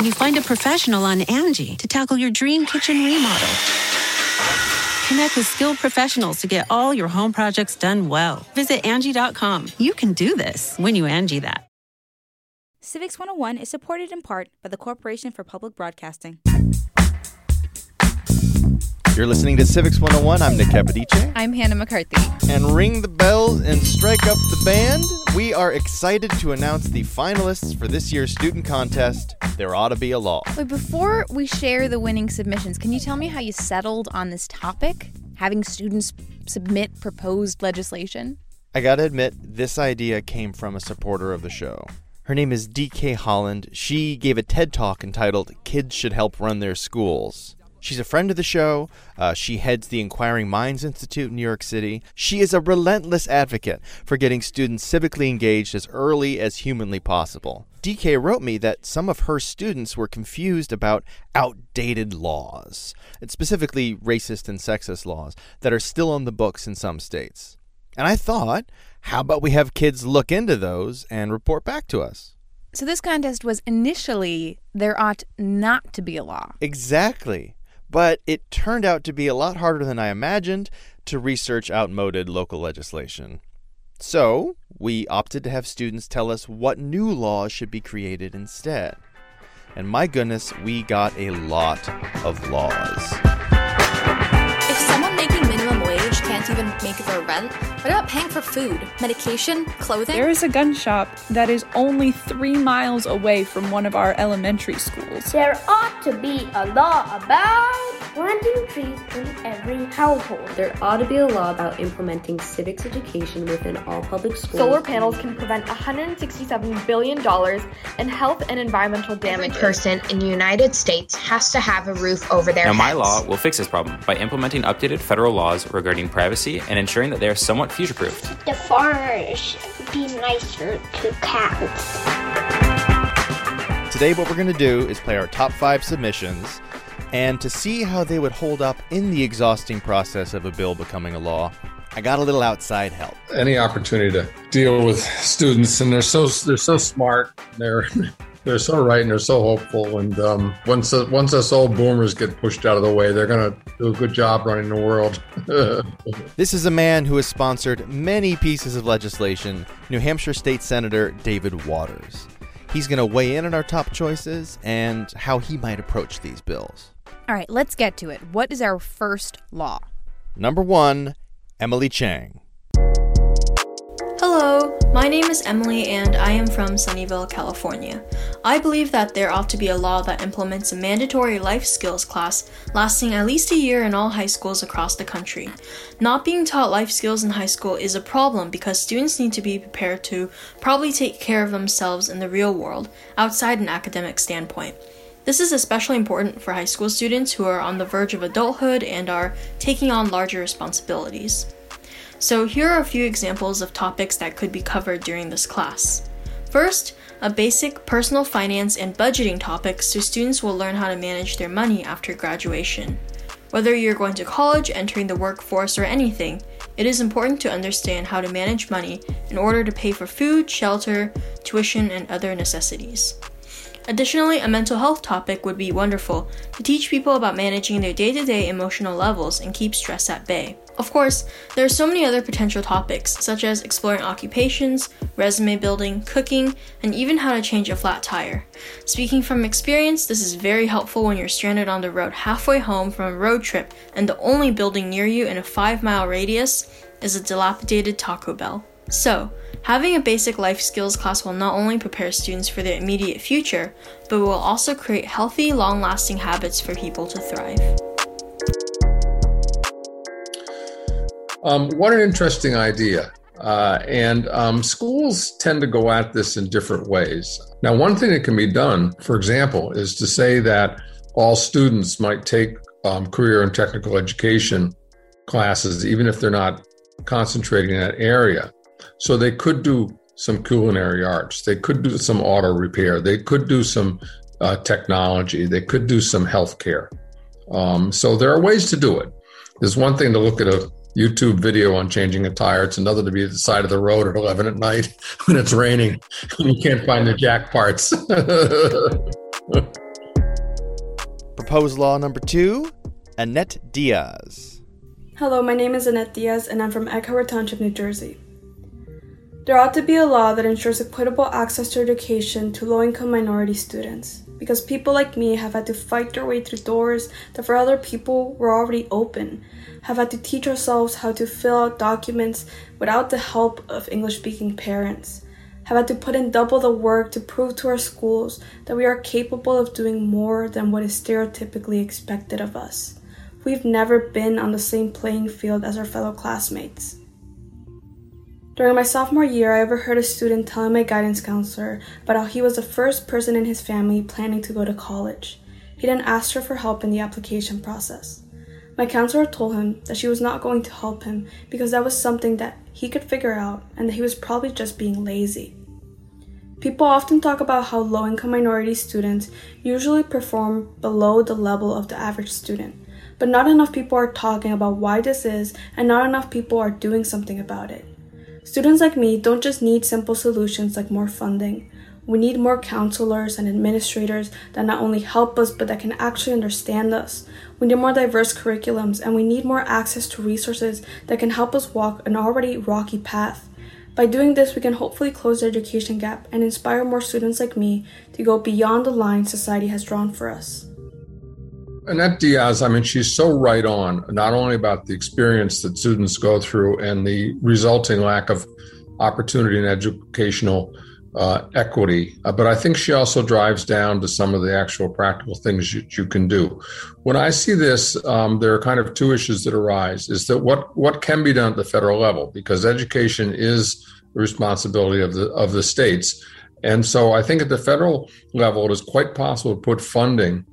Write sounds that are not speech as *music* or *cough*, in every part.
when you find a professional on Angie to tackle your dream kitchen remodel. Connect with skilled professionals to get all your home projects done well. Visit Angie.com. You can do this when you Angie that. Civics 101 is supported in part by the Corporation for Public Broadcasting. You're listening to Civics 101. I'm Nick Capodice. I'm Hannah McCarthy. And ring the bells and strike up the band. We are excited to announce the finalists for this year's student contest. There ought to be a law. Wait, before we share the winning submissions, can you tell me how you settled on this topic? Having students submit proposed legislation? I gotta admit, this idea came from a supporter of the show. Her name is DK Holland. She gave a TED talk entitled Kids Should Help Run Their Schools. She's a friend of the show. Uh, she heads the Inquiring Minds Institute in New York City. She is a relentless advocate for getting students civically engaged as early as humanly possible. DK wrote me that some of her students were confused about outdated laws, and specifically racist and sexist laws that are still on the books in some states. And I thought, how about we have kids look into those and report back to us? So, this contest was initially there ought not to be a law. Exactly but it turned out to be a lot harder than I imagined to research outmoded local legislation. So, we opted to have students tell us what new laws should be created instead. And my goodness, we got a lot of laws. If someone making minimum wage can't even make their rent, what about paying for food, medication, clothing? There is a gun shop that is only three miles away from one of our elementary schools. There ought to be a law about planting trees in every household. There ought to be a law about implementing civics education within all public schools. Solar panels can prevent $167 billion in health and environmental damage. Every person in the United States has to have a roof over their now, heads. my law will fix this problem by implementing updated federal laws regarding privacy and ensuring that they are somewhat future proofed. The farmers should be nicer to cats. Today, what we're going to do is play our top five submissions. And to see how they would hold up in the exhausting process of a bill becoming a law, I got a little outside help. Any opportunity to deal with students, and they're so they're so smart. They're *laughs* they're so right and they're so hopeful. And um, once once us old boomers get pushed out of the way, they're gonna do a good job running the world. *laughs* this is a man who has sponsored many pieces of legislation. New Hampshire State Senator David Watters. He's going to weigh in on our top choices and how he might approach these bills. All right, let's get to it. What is our first law? Number one, Emily Chang. Hello, my name is Emily and I am from Sunnyvale, California. I believe that there ought to be a law that implements a mandatory life skills class lasting at least a year in all high schools across the country. Not being taught life skills in high school is a problem because students need to be prepared to probably take care of themselves in the real world outside an academic standpoint. This is especially important for high school students who are on the verge of adulthood and are taking on larger responsibilities. So, here are a few examples of topics that could be covered during this class. First, a basic personal finance and budgeting topic so students will learn how to manage their money after graduation. Whether you're going to college, entering the workforce, or anything, it is important to understand how to manage money in order to pay for food, shelter, tuition, and other necessities. Additionally, a mental health topic would be wonderful to teach people about managing their day to day emotional levels and keep stress at bay. Of course, there are so many other potential topics, such as exploring occupations, resume building, cooking, and even how to change a flat tire. Speaking from experience, this is very helpful when you're stranded on the road halfway home from a road trip and the only building near you in a 5 mile radius is a dilapidated Taco Bell. So, having a basic life skills class will not only prepare students for their immediate future, but will also create healthy, long lasting habits for people to thrive. Um, what an interesting idea. Uh, and um, schools tend to go at this in different ways. Now, one thing that can be done, for example, is to say that all students might take um, career and technical education classes, even if they're not concentrating in that area. So they could do some culinary arts, they could do some auto repair, they could do some uh, technology, they could do some healthcare. Um, so there are ways to do it. There's one thing to look at a YouTube video on changing a tire. It's another to be at the side of the road at 11 at night *laughs* when it's raining *laughs* and you can't find the jack parts. *laughs* Proposed law number two Annette Diaz. Hello, my name is Annette Diaz and I'm from Egg Harbor Township, New Jersey. There ought to be a law that ensures equitable access to education to low income minority students because people like me have had to fight their way through doors that for other people were already open, have had to teach ourselves how to fill out documents without the help of English speaking parents, have had to put in double the work to prove to our schools that we are capable of doing more than what is stereotypically expected of us. We've never been on the same playing field as our fellow classmates. During my sophomore year, I overheard a student telling my guidance counselor about how he was the first person in his family planning to go to college. He then asked her for help in the application process. My counselor told him that she was not going to help him because that was something that he could figure out and that he was probably just being lazy. People often talk about how low income minority students usually perform below the level of the average student, but not enough people are talking about why this is and not enough people are doing something about it. Students like me don't just need simple solutions like more funding. We need more counselors and administrators that not only help us but that can actually understand us. We need more diverse curriculums and we need more access to resources that can help us walk an already rocky path. By doing this, we can hopefully close the education gap and inspire more students like me to go beyond the line society has drawn for us. Annette Diaz, I mean, she's so right on, not only about the experience that students go through and the resulting lack of opportunity and educational uh, equity, uh, but I think she also drives down to some of the actual practical things you, you can do. When I see this, um, there are kind of two issues that arise: is that what what can be done at the federal level because education is the responsibility of the of the states, and so I think at the federal level it is quite possible to put funding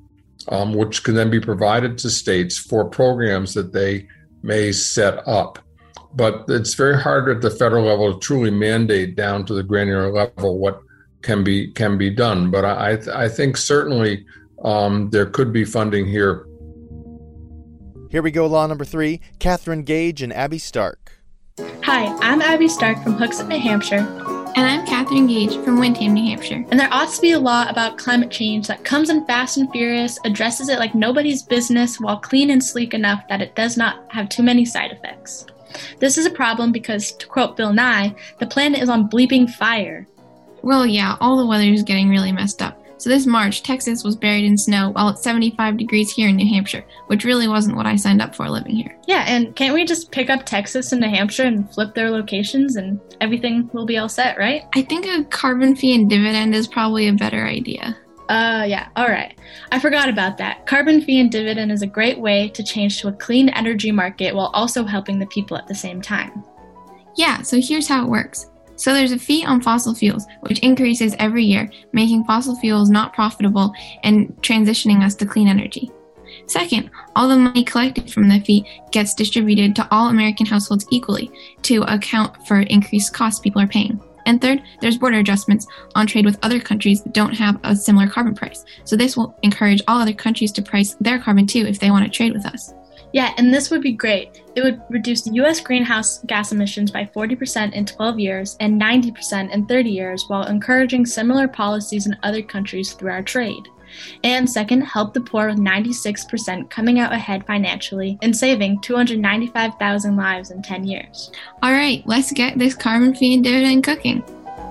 um, which can then be provided to states for programs that they may set up. But it's very hard at the federal level to truly mandate down to the granular level what can be can be done. But I I think certainly um, there could be funding here. Here we go, law number three: Catherine Gage and Abby Stark. Hi, I'm Abby Stark from Hooksett, New Hampshire, and I'm Catherine Gage from Windham, New Hampshire. And there ought to be a law about climate change that comes in fast and furious, addresses it like nobody's business, while clean and sleek enough that it does not have too many side effects. This is a problem because, to quote Bill Nye, the planet is on bleeping fire. Well, yeah, all the weather is getting really messed up. So this March, Texas was buried in snow while it's 75 degrees here in New Hampshire, which really wasn't what I signed up for living here. Yeah, and can't we just pick up Texas and New Hampshire and flip their locations and everything will be all set, right? I think a carbon fee and dividend is probably a better idea. Uh, yeah, all right. I forgot about that. Carbon fee and dividend is a great way to change to a clean energy market while also helping the people at the same time. Yeah, so here's how it works. So there's a fee on fossil fuels, which increases every year, making fossil fuels not profitable and transitioning us to clean energy. Second, all the money collected from the fee gets distributed to all American households equally to account for increased costs people are paying. And third, there's border adjustments on trade with other countries that don't have a similar carbon price. So this will encourage all other countries to price their carbon too if they want to trade with us. Yeah, and this would be great. It would reduce US greenhouse gas emissions by 40% in 12 years and 90% in 30 years while encouraging similar policies in other countries through our trade. And second, help the poor with 96% coming out ahead financially and saving 295,000 lives in 10 years. All right, let's get this carbon fee and dividend cooking.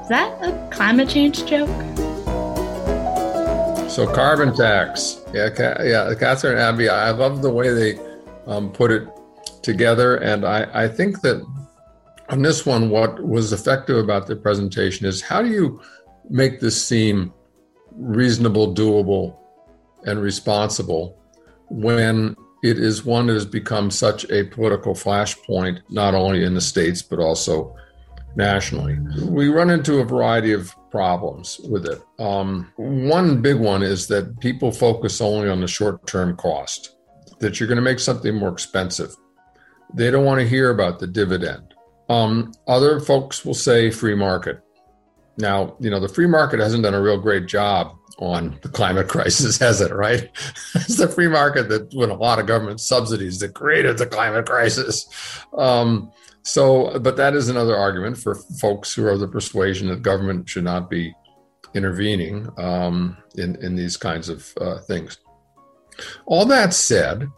Is that a climate change joke? So carbon tax, yeah, yeah, Catherine Abby. I love the way they um, put it together. And I, I think that on this one, what was effective about the presentation is how do you make this seem reasonable, doable, and responsible when it is one that has become such a political flashpoint, not only in the States, but also nationally. We run into a variety of problems with it. Um, one big one is that people focus only on the short term cost, that you're going to make something more expensive. They don't want to hear about the dividend. Um, other folks will say free market. Now, you know, the free market hasn't done a real great job on the climate *laughs* crisis, has it, right? *laughs* it's the free market that, with a lot of government subsidies, that created the climate crisis. Um, so, but that is another argument for folks who are of the persuasion that government should not be intervening um, in, in these kinds of uh, things. All that said,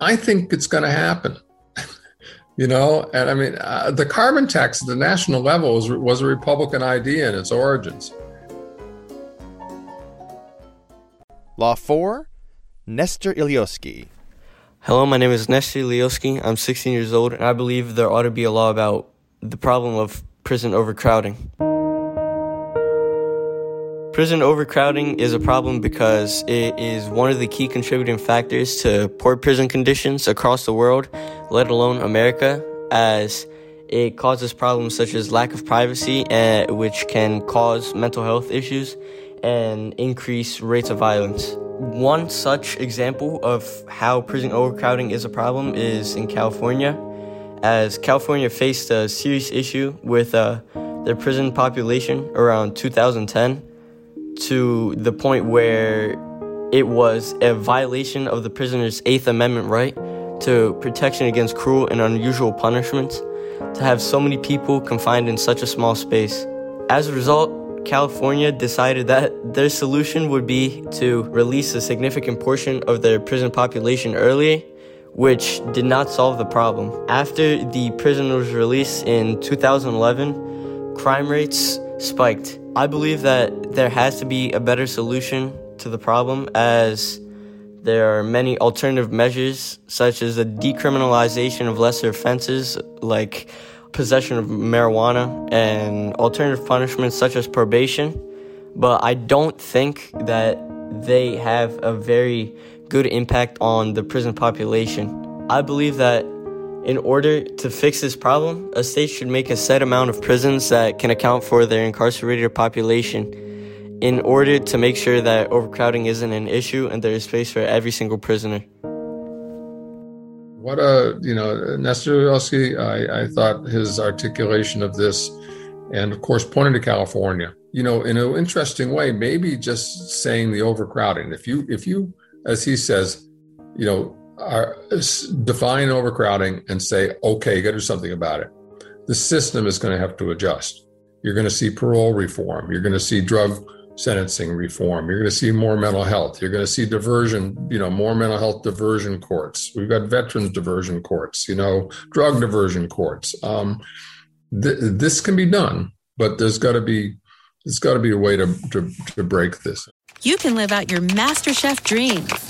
I think it's going to happen. *laughs* you know, and I mean, uh, the carbon tax at the national level was, was a Republican idea in its origins. Law 4 Nestor Ilioski. Hello, my name is Nestor Ilioski. I'm 16 years old, and I believe there ought to be a law about the problem of prison overcrowding. Prison overcrowding is a problem because it is one of the key contributing factors to poor prison conditions across the world, let alone America, as it causes problems such as lack of privacy, uh, which can cause mental health issues and increase rates of violence. One such example of how prison overcrowding is a problem is in California, as California faced a serious issue with uh, their prison population around 2010 to the point where it was a violation of the prisoner's Eighth Amendment right to protection against cruel and unusual punishments to have so many people confined in such a small space. As a result, California decided that their solution would be to release a significant portion of their prison population early, which did not solve the problem. After the prisoners' release in 2011, crime rates spiked. I believe that there has to be a better solution to the problem as there are many alternative measures, such as the decriminalization of lesser offenses like possession of marijuana and alternative punishments such as probation, but I don't think that they have a very good impact on the prison population. I believe that in order to fix this problem, a state should make a set amount of prisons that can account for their incarcerated population in order to make sure that overcrowding isn't an issue and there is space for every single prisoner what a you know Nestor I, I thought his articulation of this, and of course pointing to California, you know, in an interesting way, maybe just saying the overcrowding. If you if you, as he says, you know, are, define overcrowding and say, okay, you got to do something about it. The system is going to have to adjust. You're going to see parole reform. You're going to see drug sentencing reform. You're going to see more mental health. You're going to see diversion, you know, more mental health diversion courts. We've got veterans diversion courts, you know, drug diversion courts. Um, th- this can be done, but there's got to be there's got to be a way to, to, to break this. You can live out your MasterChef dreams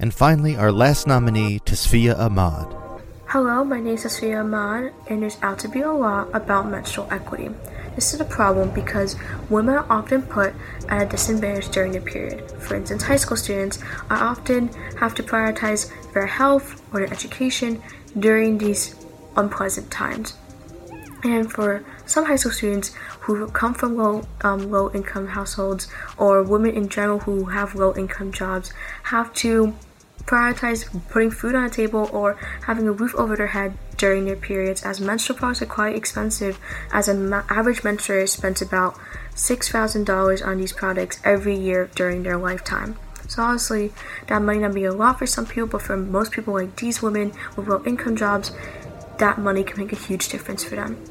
And finally, our last nominee, Tasfia Ahmad. Hello, my name is Tasfia Ahmad, and there's out to be a law about menstrual equity. This is a problem because women are often put at a disadvantage during their period. For instance, high school students are often have to prioritize their health or their education during these unpleasant times. And for some high school students who come from low um, low income households or women in general who have low income jobs have to prioritize putting food on a table or having a roof over their head during their periods as menstrual products are quite expensive as an ma- average menstruator spends about $6,000 on these products every year during their lifetime. So obviously that might not be a lot for some people, but for most people like these women with low income jobs, that money can make a huge difference for them.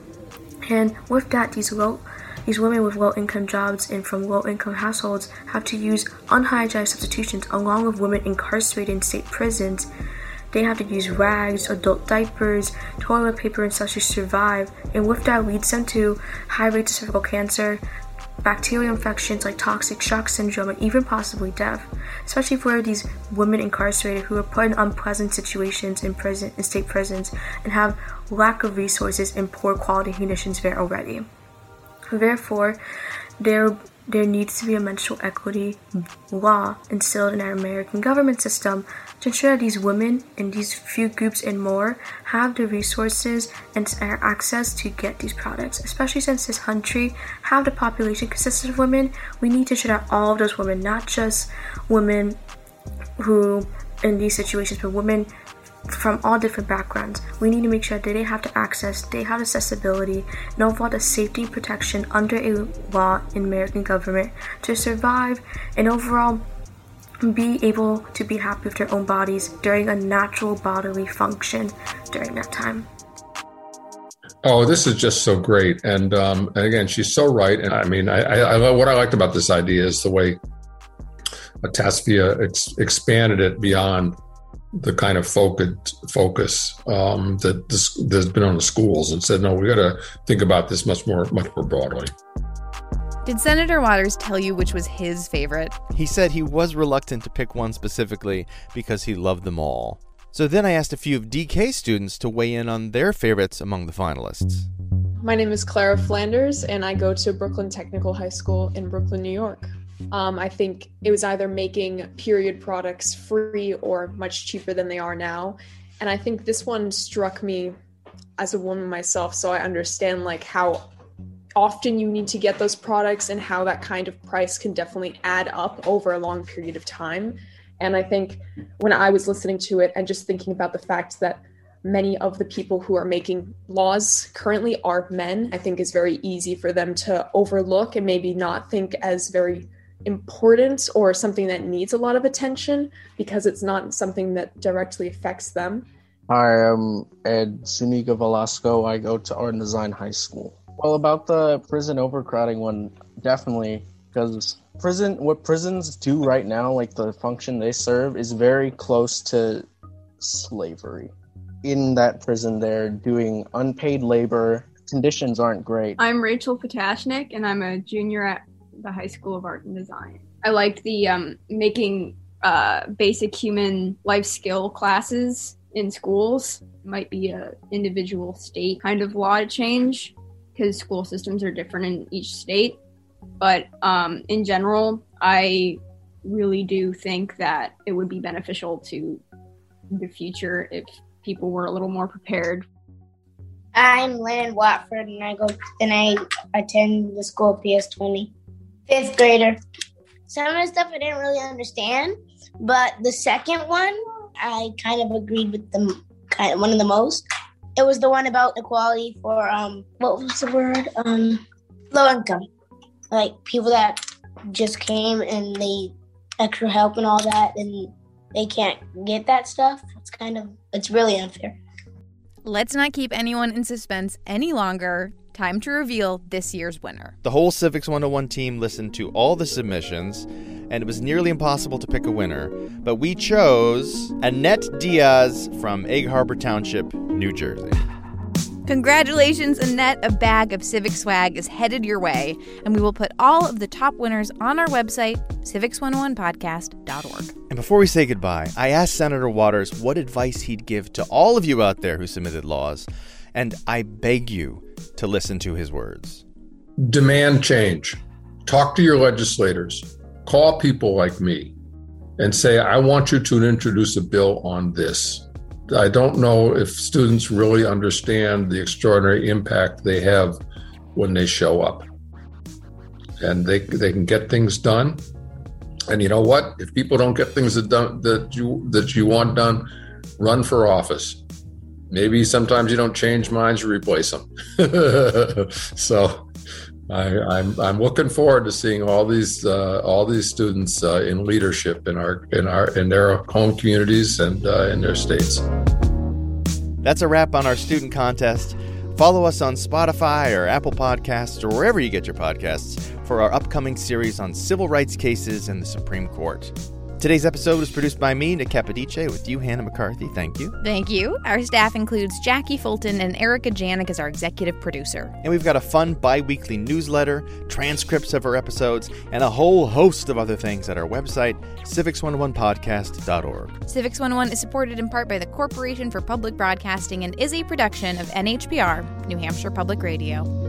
And with that, these low these women with low income jobs and from low income households have to use unhygienized substitutions along with women incarcerated in state prisons. They have to use rags, adult diapers, toilet paper, and such to survive, and with that leads them to high rates of cervical cancer, bacterial infections like toxic shock syndrome, and even possibly death, especially for these women incarcerated who are put in unpleasant situations in prison in state prisons and have lack of resources and poor quality conditions there already. Therefore, there there needs to be a menstrual equity law instilled in our American government system to ensure that these women and these few groups and more have the resources and access to get these products. Especially since this country have the population consisted of women, we need to ensure that all of those women, not just women who in these situations, but women from all different backgrounds. We need to make sure that they have the access, they have accessibility, and overall the safety protection under a law in American government to survive and overall be able to be happy with their own bodies during a natural bodily function during that time. Oh, this is just so great, and um, and again, she's so right. And I mean, I, I, I what I liked about this idea is the way Tasfia ex- expanded it beyond the kind of focus focus um, that this, that's been on the schools and said, no, we got to think about this much more much more broadly. Did Senator Watters tell you which was his favorite? He said he was reluctant to pick one specifically because he loved them all. So then I asked a few of DK students to weigh in on their favorites among the finalists. My name is Clara Flanders, and I go to Brooklyn Technical High School in Brooklyn, New York. Um, I think it was either making period products free or much cheaper than they are now. And I think this one struck me as a woman myself, so I understand like how often you need to get those products and how that kind of price can definitely add up over a long period of time. And I think when I was listening to it and just thinking about the fact that many of the people who are making laws currently are men, I think is very easy for them to overlook and maybe not think as very important or something that needs a lot of attention because it's not something that directly affects them. Hi, I'm Ed Zuniga Velasco. I go to Art and Design High School. Well, about the prison overcrowding one, definitely, because prison, what prisons do right now, like the function they serve, is very close to slavery. In that prison, they're doing unpaid labor. Conditions aren't great. I'm Rachel Potashnik, and I'm a junior at the High School of Art and Design. I liked the um, making uh, basic human life skill classes in schools. might be a individual state kind of law to change because school systems are different in each state. But um, in general, I really do think that it would be beneficial to the future if people were a little more prepared. I'm Lynn Watford, and I go and I attend the school PS20 fifth grader. Some of the stuff I didn't really understand, but the second one I kind of agreed with them. Kind of one of the most. It was the one about equality for um what was the word um low income, like people that just came and they extra help and all that, and they can't get that stuff. It's kind of it's really unfair. Let's not keep anyone in suspense any longer. Time to reveal this year's winner. The whole Civics 101 team listened to all the submissions, and it was nearly impossible to pick a winner. But we chose Annette Diaz from Egg Harbor Township, New Jersey. Congratulations, Annette. A bag of Civic swag is headed your way, and we will put all of the top winners on our website, civics101podcast.org. And before we say goodbye, I asked Senator Watters what advice he'd give to all of you out there who submitted laws, and I beg you to listen to his words. Demand change. Talk to your legislators. Call people like me and say, I want you to introduce a bill on this. I don't know if students really understand the extraordinary impact they have when they show up. And they, they can get things done. And you know what? If people don't get things that, done, that you that you want done, run for office. Maybe sometimes you don't change minds, you replace them. *laughs* so I, am I'm, I'm looking forward to seeing all these uh, all these students uh, in leadership in our in our in their home communities and uh, in their states. That's a wrap on our student contest. Follow us on Spotify or Apple Podcasts or wherever you get your podcasts for our upcoming series on civil rights cases in the Supreme Court. Today's episode was produced by me, Nick Capodice, with you, Hannah McCarthy. Thank you. Thank you. Our staff includes Jackie Fulton and Erika Janik as our executive producer. And we've got a fun bi weekly newsletter, transcripts of our episodes, and a whole host of other things at our website, civics101podcast.org. Civics 101 is supported in part by the Corporation for Public Broadcasting and is a production of NHPR, New Hampshire Public Radio.